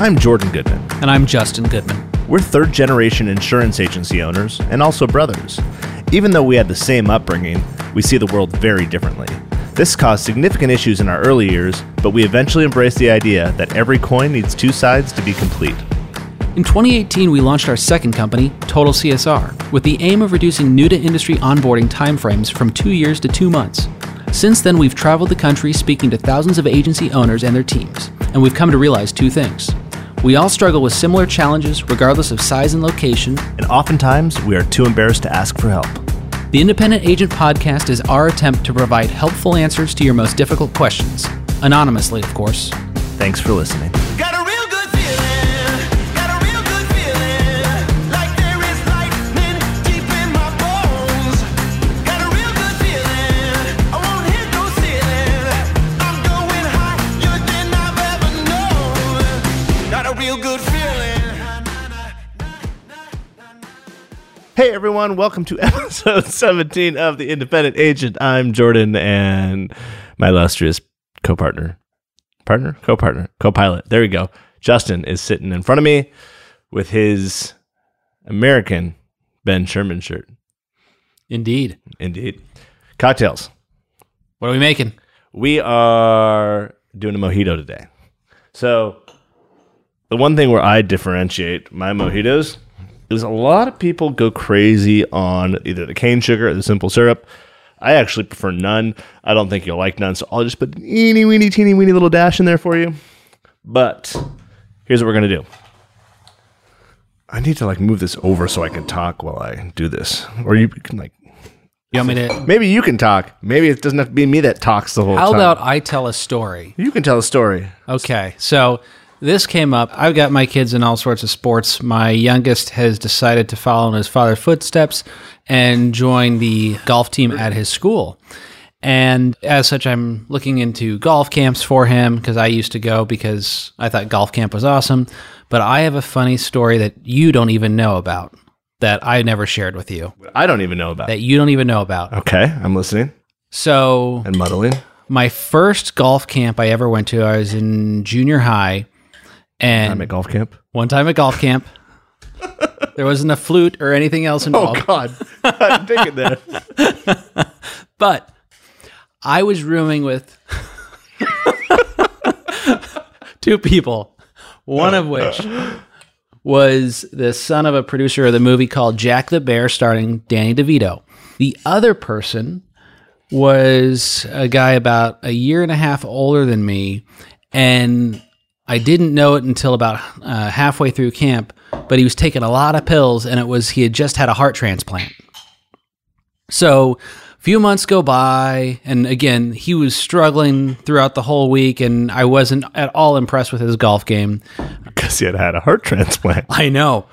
I'm Jordan Goodman. And I'm Justin Goodman. We're third generation insurance agency owners and also brothers. Even though we had the same upbringing, we see the world very differently. This caused significant issues in our early years, but we eventually embraced the idea that every coin needs two sides to be complete. In 2018, we launched our second company, Total CSR, with the aim of reducing new to industry onboarding timeframes from two years to two months. Since then, we've traveled the country speaking to thousands of agency owners and their teams, and we've come to realize two things. We all struggle with similar challenges, regardless of size and location, And oftentimes, we are too embarrassed to ask for help. The Independent Agent Podcast is our attempt to provide helpful answers to your most difficult questions. Anonymously, of course. Thanks for listening. Hey everyone, welcome to episode 17 of The Independent Agent. I'm Jordan and my illustrious co partner, partner, co partner, co pilot. There we go. Justin is sitting in front of me with his American Ben Sherman shirt. Indeed. Indeed. Cocktails. What are we making? We are doing a mojito today. So, the one thing where I differentiate my mojitos is a lot of people go crazy on either the cane sugar or the simple syrup. I actually prefer none. I don't think you'll like none, so I'll just put an eeny weeny teeny weeny little dash in there for you. But here's what we're gonna do. I need to like move this over so I can talk while I do this, or you can like You want me to? maybe you can talk. Maybe it doesn't have to be me that talks the whole How time. How about I tell a story? You can tell a story. Okay, so this came up. I've got my kids in all sorts of sports. My youngest has decided to follow in his father's footsteps and join the golf team at his school. And as such, I'm looking into golf camps for him because I used to go because I thought golf camp was awesome. But I have a funny story that you don't even know about that I never shared with you, I don't even know about. that you don't even know about. Okay, I'm listening So and muddling. my first golf camp I ever went to, I was in junior high, and I'm at golf camp. one time at golf camp, there wasn't a flute or anything else oh, involved, Oh God, take it there. but I was rooming with two people, one of which was the son of a producer of the movie called Jack the Bear, starring Danny DeVito. The other person was a guy about a year and a half older than me, and I didn't know it until about uh, halfway through camp. But he was taking a lot of pills, and it was he had just had a heart transplant. So a few months go by, and again, he was struggling throughout the whole week, and I wasn't at all impressed with his golf game. Because he had had a heart transplant. I know.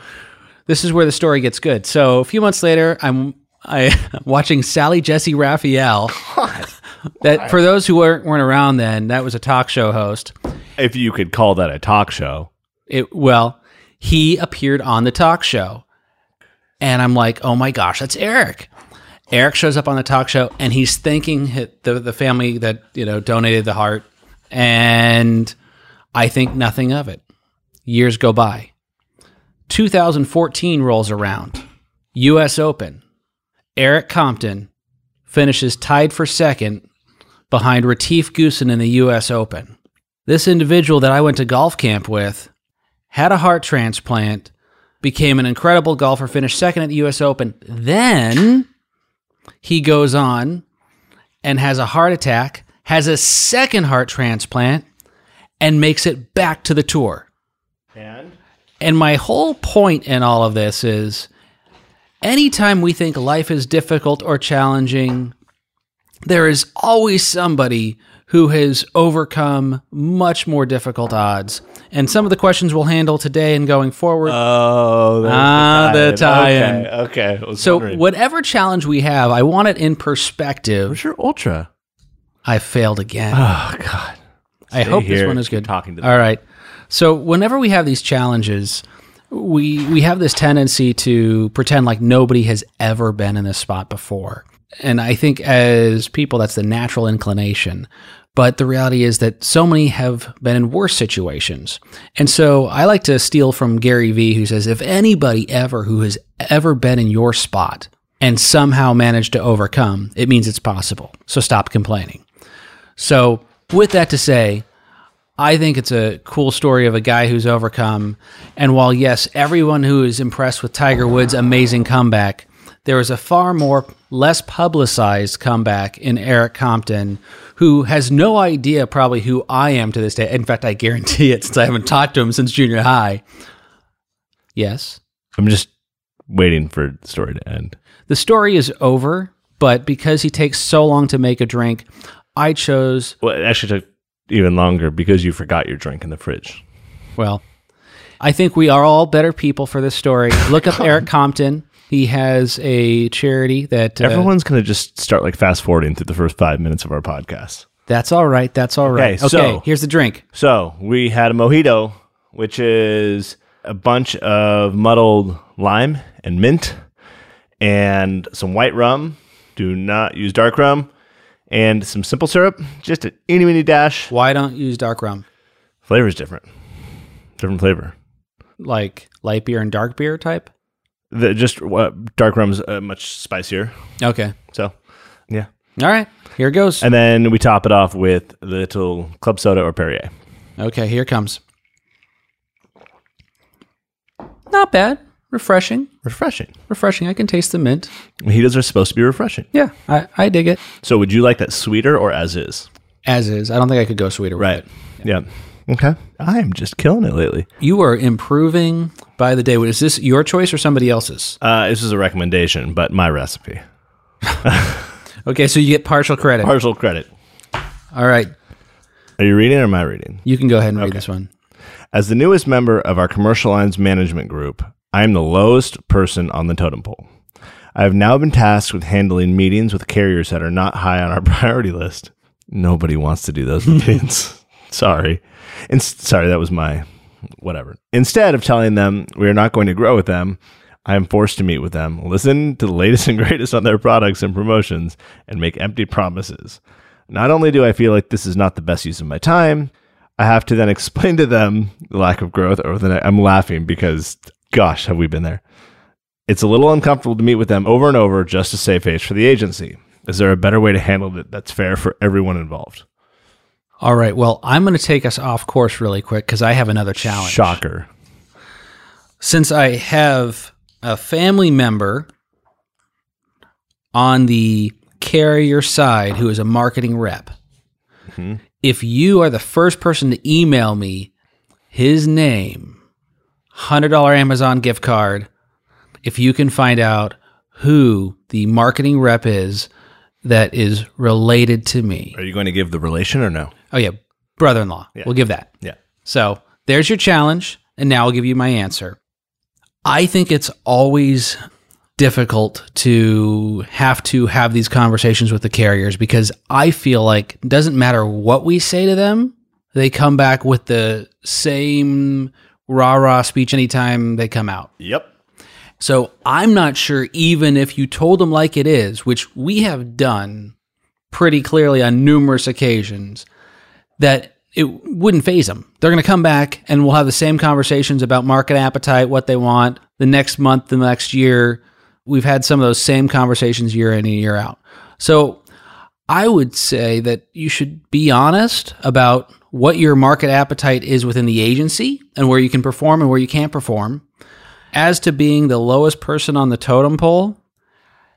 This is where the story gets good. So a few months later, I'm I watching Sally Jessy Raphael. That for those who weren't, weren't around then, that was a talk show host. If you could call that a talk show. It well, he appeared on the talk show, and I'm like, oh my gosh, that's Erik. Erik shows up on the talk show, and he's thanking the the family that you know donated the heart, and I think nothing of it. Years go by. 2014 rolls around. U.S. Open. Erik Compton finishes tied for second behind Retief Goosen in the U.S. Open. This individual that I went to golf camp with had a heart transplant, became an incredible golfer, finished second at the U.S. Open. Then he goes on and has a heart attack, has a second heart transplant, and makes it back to the tour. And And my whole point in all of this is anytime we think life is difficult or challenging, there is always somebody who has overcome much more difficult odds. And some of the questions we'll handle today and going forward. oh, Ah, the tie-in. Okay, okay. So, wondering. whatever challenge we have, I want it in perspective. Where's your ultra? I failed again. Oh God. I Stay hope this one is Keep good. talking to them. All right. So whenever we have these challenges, we we have this tendency to pretend like nobody has ever been in this spot before. And I think as people that's the natural inclination. But the reality is that so many have been in worse situations. And so I like to steal from Gary Vee, who says, if anybody ever who has ever been in your spot and somehow managed to overcome, it means it's possible. So stop complaining. So, with that to say, I think it's a cool story of a guy who's overcome. And while, yes, everyone who is impressed with Tiger Woods' amazing comeback, there is a far more less publicized comeback in Erik Compton, who has no idea probably who I am to this day. In fact, I guarantee it since I haven't talked to him since junior high. Yes. I'm just waiting for the story to end. The story is over, but because he takes so long to make a drink, I chose Well, it actually took even longer because you forgot your drink in the fridge. Well, I think we are all better people for this story. Look up Erik Compton. He has a charity that uh, Everyone's going to just start like fast forwarding through the first five minutes of our podcast. That's all right. That's all right. Okay, Okay, so- here's the drink. So we had a mojito, which is a bunch of muddled lime and mint and some white rum. Do not use dark rum. And some simple syrup, just an itty bitty dash. Why don't you use dark rum? Flavor is different. Different flavor. Like light beer and dark beer type? The, just uh, dark rum's uh, much spicier. Okay. So, yeah. All right. Here it goes. And then we top it off with a little club soda or Perrier. Okay, here comes. Not bad. Refreshing. Refreshing. Refreshing. I can taste the mint. Mojitos are supposed to be refreshing. Yeah, I, I dig it. So, would you like that sweeter or as is? As is. I don't think I could go sweeter. with it. Yeah. Okay. I am just killing it lately. You are improving by the day. Is this your choice or somebody else's? Uh, this is a recommendation, but my recipe. Okay, so you get partial credit. Partial credit. All right, Are you reading or am I reading? you can go ahead and read this one. As the newest member of our commercial lines management group, I am the lowest person on the totem pole. I have now been tasked with handling meetings with carriers that are not high on our priority list. Nobody wants to do those meetings. sorry. And sorry, that was my whatever. Instead of telling them we are not going to grow with them, I am forced to meet with them, listen to the latest and greatest on their products and promotions, and make empty promises. Not only do I feel like this is not the best use of my time, I have to then explain to them the lack of growth, or then I'm laughing because, gosh, have we been there? It's a little uncomfortable to meet with them over and over just to save face for the agency. Is there a better way to handle it that's fair for everyone involved? All right, well, I'm going to take us off course really quick because I have another challenge. Shocker. Since I have a family member on the carrier side who is a marketing rep, mm-hmm. if you are the first person to email me his name, $100 Amazon gift card, if you can find out who the marketing rep is that is related to me. Are you going to give the relation or no? Oh, yeah, brother in law. We'll give that. Yeah. So there's your challenge. And now I'll give you my answer. I think it's always difficult to have to have these conversations with the carriers because I feel like it doesn't matter what we say to them, they come back with the same rah rah speech anytime they come out. Yep. So I'm not sure, even if you told them like it is, which we have done pretty clearly on numerous occasions, that it wouldn't phase them. They're going to come back and we'll have the same conversations about market appetite, what they want the next month, the next year. We've had some of those same conversations year in and year out. So I would say that you should be honest about what your market appetite is within the agency and where you can perform and where you can't perform. As to being the lowest person on the totem pole,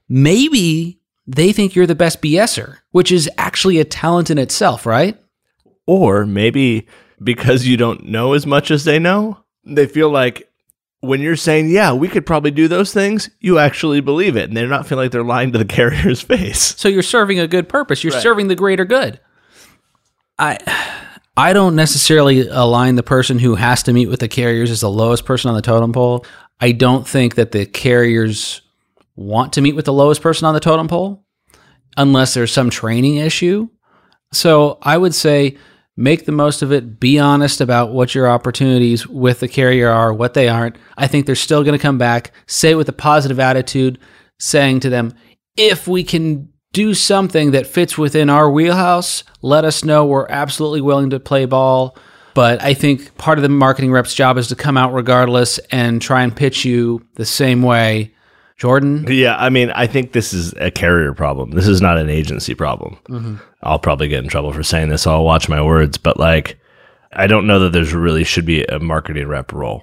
maybe they think you're the best BSer, which is actually a talent in itself, right? Or maybe because you don't know as much as they know, they feel like when you're saying, yeah, we could probably do those things, you actually believe it. And they're not feeling like they're lying to the carrier's face. So you're serving a good purpose. You're serving the greater good. I I don't necessarily align the person who has to meet with the carriers as the lowest person on the totem pole. I don't think that the carriers want to meet with the lowest person on the totem pole unless there's some training issue. So I would say make the most of it. Be honest about what your opportunities with the carrier are, what they aren't. I think they're still going to come back. Say it with a positive attitude, saying to them, if we can do something that fits within our wheelhouse, let us know. We're absolutely willing to play ball. But I think part of the marketing rep's job is to come out regardless and try and pitch you the same way. Jordan, Yeah, I mean, I think this is a carrier problem. This is not an agency problem. Mm-hmm. I'll probably get in trouble for saying this. So I'll watch my words, but like, I don't know that there's really should be a marketing rep role.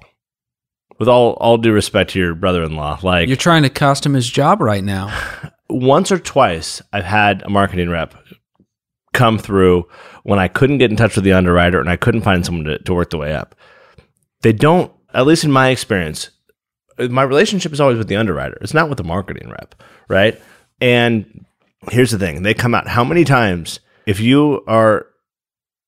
With all all due respect to your brother-in-law, like you're trying to cost him his job right now. once or twice I've had a marketing rep come through when I couldn't get in touch with the underwriter and I couldn't find someone to, to work the way up. They don't, at least in my experience, my relationship is always with the underwriter. It's not with the marketing rep, right? And here's the thing they come out how many times, if you are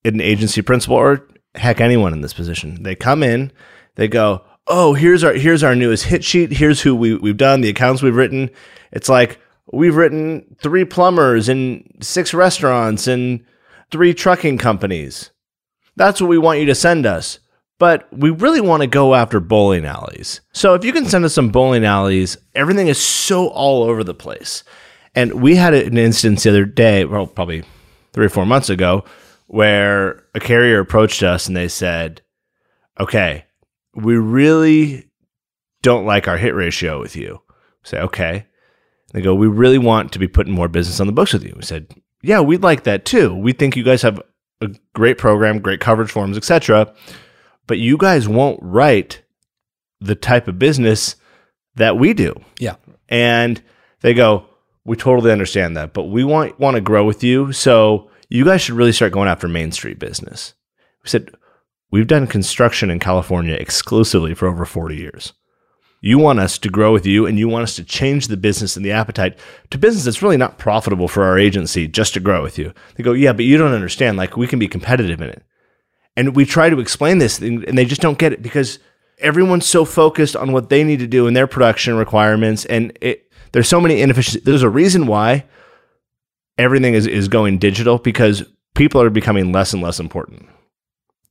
an agency principal or heck anyone in this position, they come in, they go, Oh, here's our here's our newest hit sheet. Here's who we, we've done, the accounts we've written. It's like we've written three plumbers and six restaurants and three trucking companies. That's what we want you to send us. But we really want to go after bowling alleys. So if you can send us some bowling alleys, everything is so all over the place. And we had an instance the other day, well, probably three or four months ago, where a carrier approached us and they said, okay, we really don't like our hit ratio with you. We say, okay. They go, we really want to be putting more business on the books with you. We said, yeah, we'd like that too. We think you guys have a great program, great coverage forms, etc. But you guys won't write the type of business that we do. Yeah. And they go, we totally understand that, but we want want to grow with you. So you guys should really start going after Main Street business. We said, we've done construction in California exclusively for over 40 years. You want us to grow with you and you want us to change the business and the appetite to business that's really not profitable for our agency just to grow with you. They go, yeah, but you don't understand. Like we can be competitive in it. And we try to explain this and they just don't get it because everyone's so focused on what they need to do in their production requirements. And it, there's so many inefficiencies. There's a reason why everything is, is going digital because people are becoming less and less important.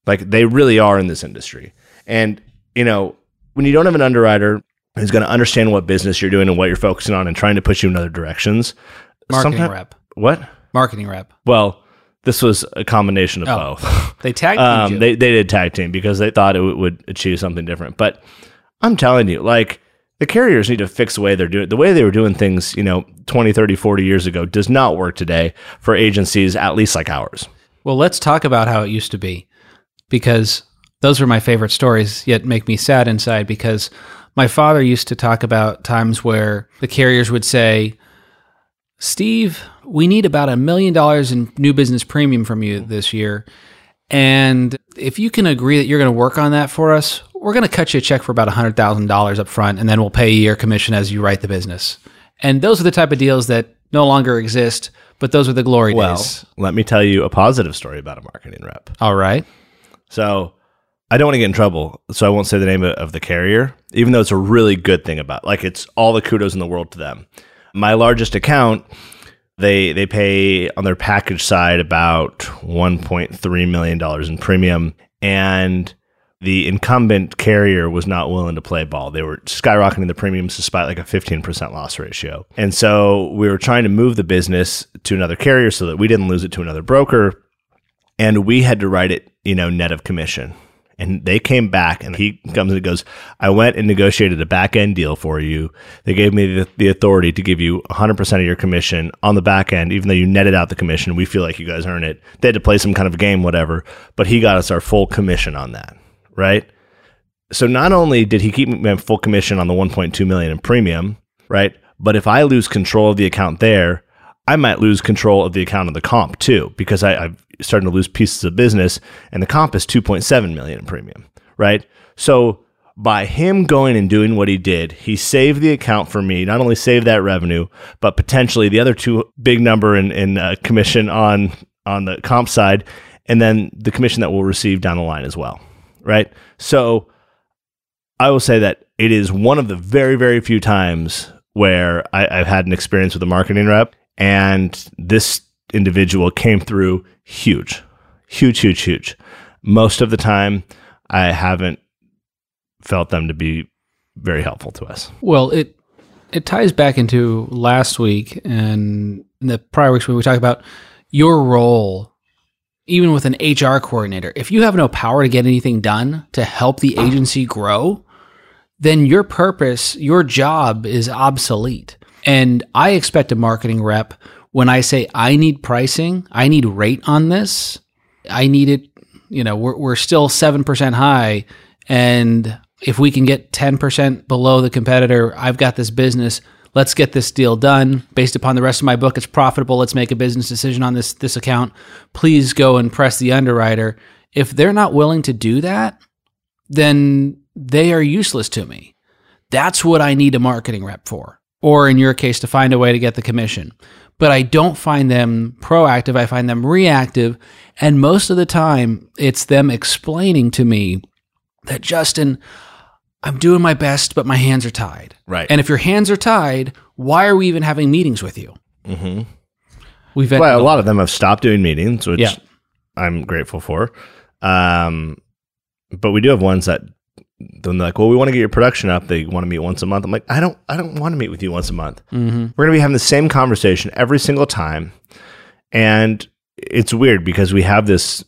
Like they really are in this industry. And, you know, when you don't have an underwriter who's going to understand what business you're doing and what you're focusing on and trying to push you in other directions, Marketing sometime- rep. What? Marketing rep. Well, this was a combination of Oh. both. They tag um, you. they they did tag team because they thought it w- would achieve something different. But I'm telling you, like the carriers need to fix the way they're doing the way they were doing things, you know, 20, 30, 40 years ago does not work today for agencies at least like ours. Well, let's talk about how it used to be because those are my favorite stories, yet make me sad inside because my father used to talk about times where the carriers would say, Steve, we need about a million dollars in new business premium from you this year. And if you can agree that you're going to work on that for us, we're going to cut you a check for about $100,000 up front, and then we'll pay you your commission as you write the business. And those are the type of deals that no longer exist, but those are the glory Well, days. let me tell you a positive story about a marketing rep. All right. So I don't want to get in trouble, so I won't say the name of, the carrier, even though it's a really good thing about like it's all the kudos in the world to them. My largest account, they they pay on their package side about 1.3 million dollars in premium and the incumbent carrier was not willing to play ball. They were skyrocketing the premiums despite like a 15% loss ratio. And so we were trying to move the business to another carrier so that we didn't lose it to another broker and we had to write it, you know, net of commission. And they came back, and he comes and goes, I went and negotiated a back end deal for you. They gave me the, the authority to give you 100% of your commission on the back end, even though you netted out the commission. We feel like you guys earn it. They had to play some kind of game, whatever, but he got us our full commission on that, right? So not only did he keep me full commission on the 1.2 million in premium, right? But if I lose control of the account there, I might lose control of the account of the comp too, because I, I'm starting to lose pieces of business, and the comp is 2.7 million in premium, right? So by him going and doing what he did, he saved the account for me. Not only saved that revenue, but potentially the other two big number in, in uh, commission on on the comp side, and then the commission that we'll receive down the line as well, right? So I will say that it is one of the very, very few times where I, I've had an experience with a marketing rep, and this individual came through huge, huge, huge, huge. Most of the time, I haven't felt them to be very helpful to us. Well, it it ties back into last week and the prior weeks when we talked about your role, even with an HR coordinator. If you have no power to get anything done to help the agency grow, then your purpose, your job is obsolete. And I expect a marketing rep when I say I need pricing, I need rate on this, I need it, you know, we're, we're still 7% high. And if we can get 10% below the competitor, I've got this business. Let's get this deal done based upon the rest of my book. It's profitable. Let's make a business decision on this this account. Please go and press the underwriter. If they're not willing to do that, then they are useless to me. That's what I need a marketing rep for. Or in your case, to find a way to get the commission. But I don't find them proactive. I find them reactive. And most of the time, it's them explaining to me that, Justin, I'm doing my best, but my hands are tied. Right. And if your hands are tied, why are we even having meetings with you? Mm-hmm. We've had, Well, a lot of them have stopped doing meetings, which Yeah. I'm grateful for. Um, but we do have ones that then they're like, well, we want to get your production up. They want to meet once a month. I'm like, I don't, I don't want to meet with you once a month. Mm-hmm. We're going to be having the same conversation every single time, and it's weird because we have this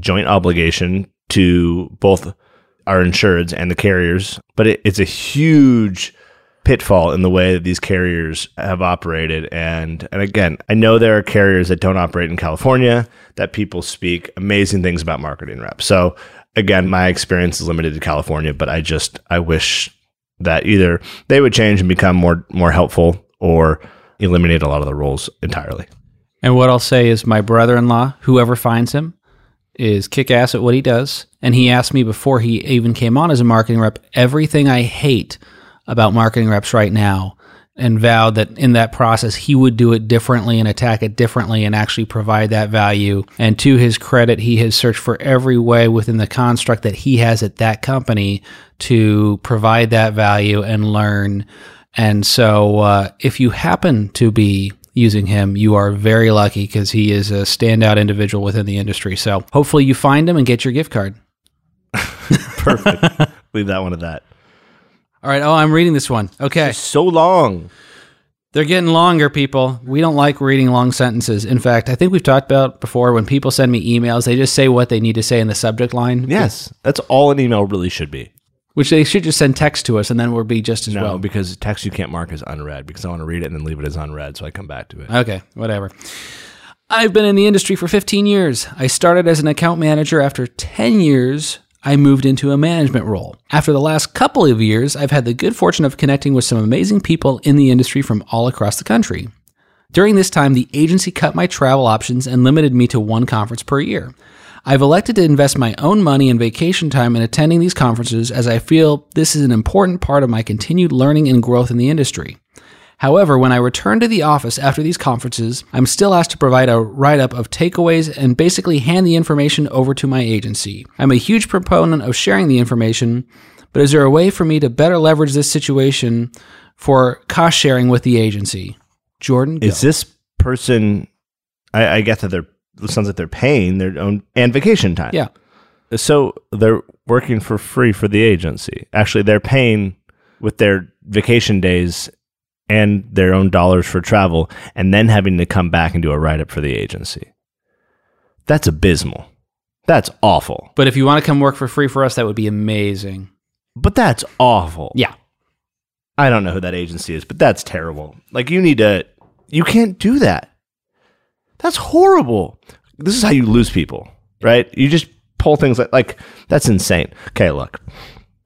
joint obligation to both our insureds and the carriers, but it, it's a huge pitfall in the way that these carriers have operated. And and again, I know there are carriers that don't operate in California that people speak amazing things about marketing reps. So again, my experience is limited to California, but I just I wish that either they would change and become more more helpful or eliminate a lot of the roles entirely. And what I'll say is, my brother in law, whoever finds him, is kick ass at what he does. And he asked me before he even came on as a marketing rep everything I hate about marketing reps right now and vowed that in that process he would do it differently and attack it differently and actually provide that value. And to his credit, he has searched for every way within the construct that he has at that company to provide that value and learn. And so, uh, if you happen to be using him, you are very lucky because he is a standout individual within the industry. So, hopefully, you find him and get your gift card. Perfect. Leave that one at that. All right. Oh, I'm reading this one. Okay. So long. They're getting longer, people. We don't like reading long sentences. In fact, I think we've talked about before when people send me emails, they just say what they need to say in the subject line. Yes, that's all an email really should be. Which they should just send text to us and then we'll be just as No, well. because text you can't mark as unread because I want to read it and then leave it as unread, so I come back to it. Okay, whatever. I've been in the industry for 15 years. I started as an account manager. After 10 years, I moved into a management role. After the last couple of years, I've had the good fortune of connecting with some amazing people in the industry from all across the country. During this time, the agency cut my travel options and limited me to one conference per year. I've elected to invest my own money and vacation time in attending these conferences as I feel this is an important part of my continued learning and growth in the industry. However, when I return to the office after these conferences, I'm still asked to provide a write up of takeaways and basically hand the information over to my agency. I'm a huge proponent of sharing the information, but is there a way for me to better leverage this situation for cost sharing with the agency? Jordan, go. Is this person? I, I get that they're. It sounds like they're paying their own and vacation time. yeah. So they're working for free for the agency. Actually, they're paying with their vacation days and their own dollars for travel, and then having to come back and do a write up for the agency. That's abysmal. That's awful. But if you want to come work for free for us, that would be amazing. But that's awful. Yeah. I don't know who that agency is, but that's terrible. Like you need to you can't do that. That's horrible. This is how you lose people, right? You just pull things like like that's insane. Okay, look.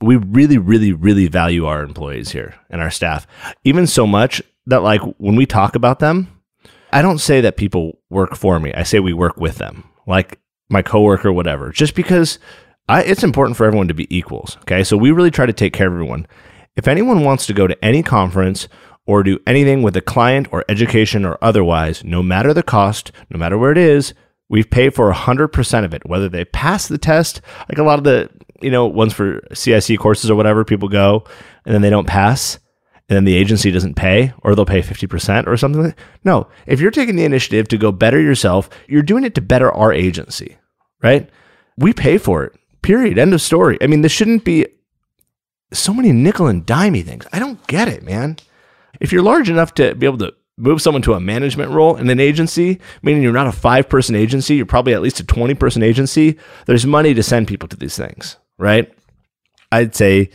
We really really really value our employees here and our staff. Even so much that like when we talk about them, I don't say that people work for me. I say we work with them. Like my coworker whatever. Just because I, it's important for everyone to be equals. Okay. So we really try to take care of everyone. If anyone wants to go to any conference or do anything with a client or education or otherwise, no matter the cost, no matter where it is, we've paid for 100% of it, whether they pass the test, like a lot of the, you know, ones for CIC courses or whatever, people go and then they don't pass and then the agency doesn't pay or they'll pay 50% or something No, if you're taking the initiative to go better yourself, you're doing it to better our agency, right? We pay for it. Period. End of story. I mean, this shouldn't be so many nickel and dimey things. I don't get it, man. If you're large enough to be able to move someone to a management role in an agency, meaning you're not a five person agency, you're probably at least a 20 person agency, there's money to send people to these things, right? I'd say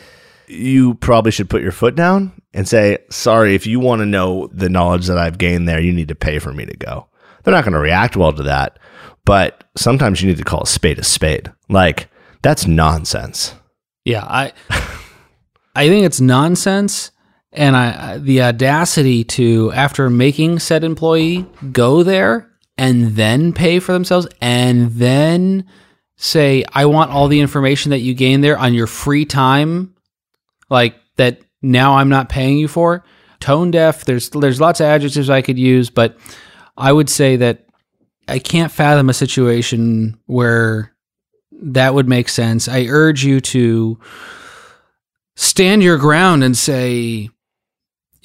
you probably should put your foot down and say, sorry, if you want to know the knowledge that I've gained there, you need to pay for me to go. They're not going to react well to that, but sometimes you need to call a spade a spade. Like, that's nonsense. Yeah, I I think it's nonsense and I the audacity to after making said employee go there and then pay for themselves and then say I want all the information that you gain there on your free time like that now I'm not paying you for. Tone deaf, there's there's lots of adjectives I could use, but I would say that I can't fathom a situation where that would make sense. I urge you to stand your ground and say,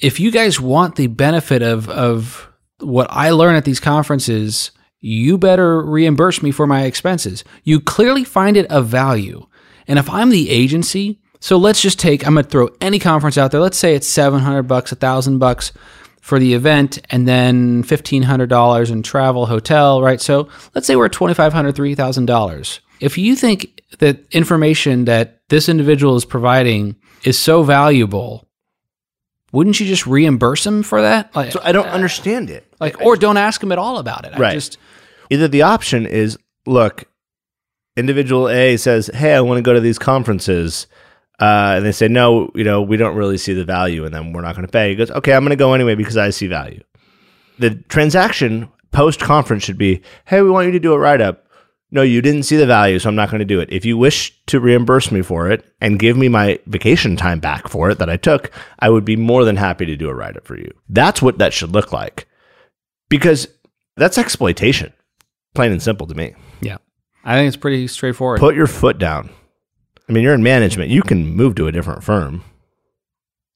if you guys want the benefit of of what I learn at these conferences, you better reimburse me for my expenses. You clearly find it of value. And if I'm the agency, so let's just take I'm going to throw any conference out there. Let's say it's 700 bucks, 1000 bucks for the event and then $1500 in travel, hotel, right? So let's say we're at $2500, $3000. If you think that information that this individual is providing is so valuable, wouldn't you just reimburse him for that? Like, So I don't understand it. like or don't ask him at all about it. I Right. just Either the option is look, individual A says, Hey, I want to go to these conferences. Uh, and they say, No, you know, we don't really see the value in them. We're not going to pay. He goes, Okay, I'm going to go anyway because I see value. The transaction post conference should be, Hey, we want you to do a write up. No, you didn't see the value, so I'm not going to do it. If you wish to reimburse me for it and give me my vacation time back for it that I took, I would be more than happy to do a write up for you. That's what that should look like. Because that's exploitation, plain and simple to me. yeah. I think it's pretty straightforward. Put your foot down. I mean, you're in management. You can move to a different firm,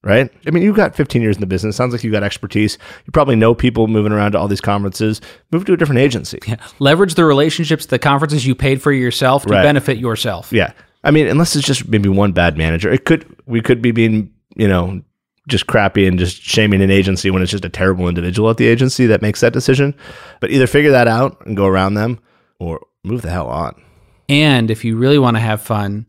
right? I mean, you've got 15 years in the business. Sounds like you've got expertise. You probably know people moving around to all these conferences. Move to a different agency. Yeah. Leverage the relationships, the conferences you paid for yourself to Right. benefit yourself. Yeah. I mean, unless it's just maybe one bad manager, it could, we could be being, you know, just crappy and just shaming an agency when it's just a terrible individual at the agency that makes that decision. But either figure that out and go around them or move the hell on. And if you really want to have fun,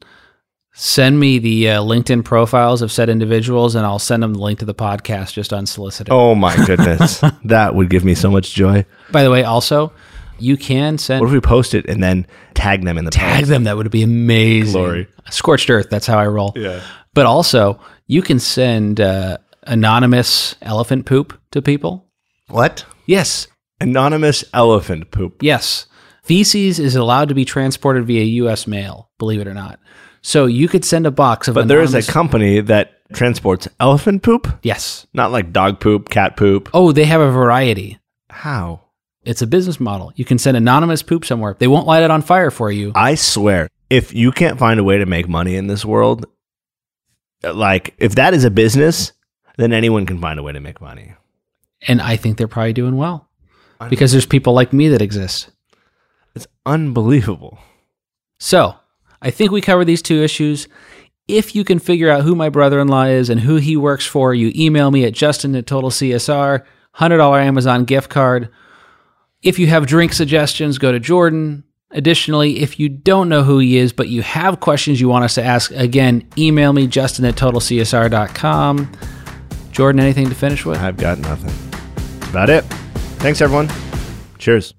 send me the uh, LinkedIn profiles of said individuals, and I'll send them the link to the podcast just unsolicited. Oh my goodness. that would give me so much joy. By the way, also, you can send What if we post it and then tag them in the tag post? them. That would be amazing. Glory. Scorched earth. That's how I roll. Yeah. But also, you can send uh, anonymous elephant poop to people. What? Yes. Anonymous elephant poop. Yes. Feces is allowed to be transported via U.S. mail, believe it or not. So you could send a box of But there is a company that transports elephant poop, Yes. not like dog poop, cat poop. Oh, they have a variety. How? It's a business model. You can send anonymous poop somewhere. They won't light it on fire for you. I swear, if you can't find a way to make money in this world, like if that is a business, then anyone can find a way to make money. And I think they're probably doing well because there's people like me that exist. It's unbelievable. So I think we covered these two issues. If you can figure out who my brother in law is and who he works for, you email me at Justin at Total CSR, $100 Amazon gift card. If you have drink suggestions, go to Jordan. Additionally, if you don't know who he is, but you have questions you want us to ask, again, email me, Justin at TotalCSR.com. Jordan, anything to finish with? I've got nothing. About it. Thanks, everyone. Cheers.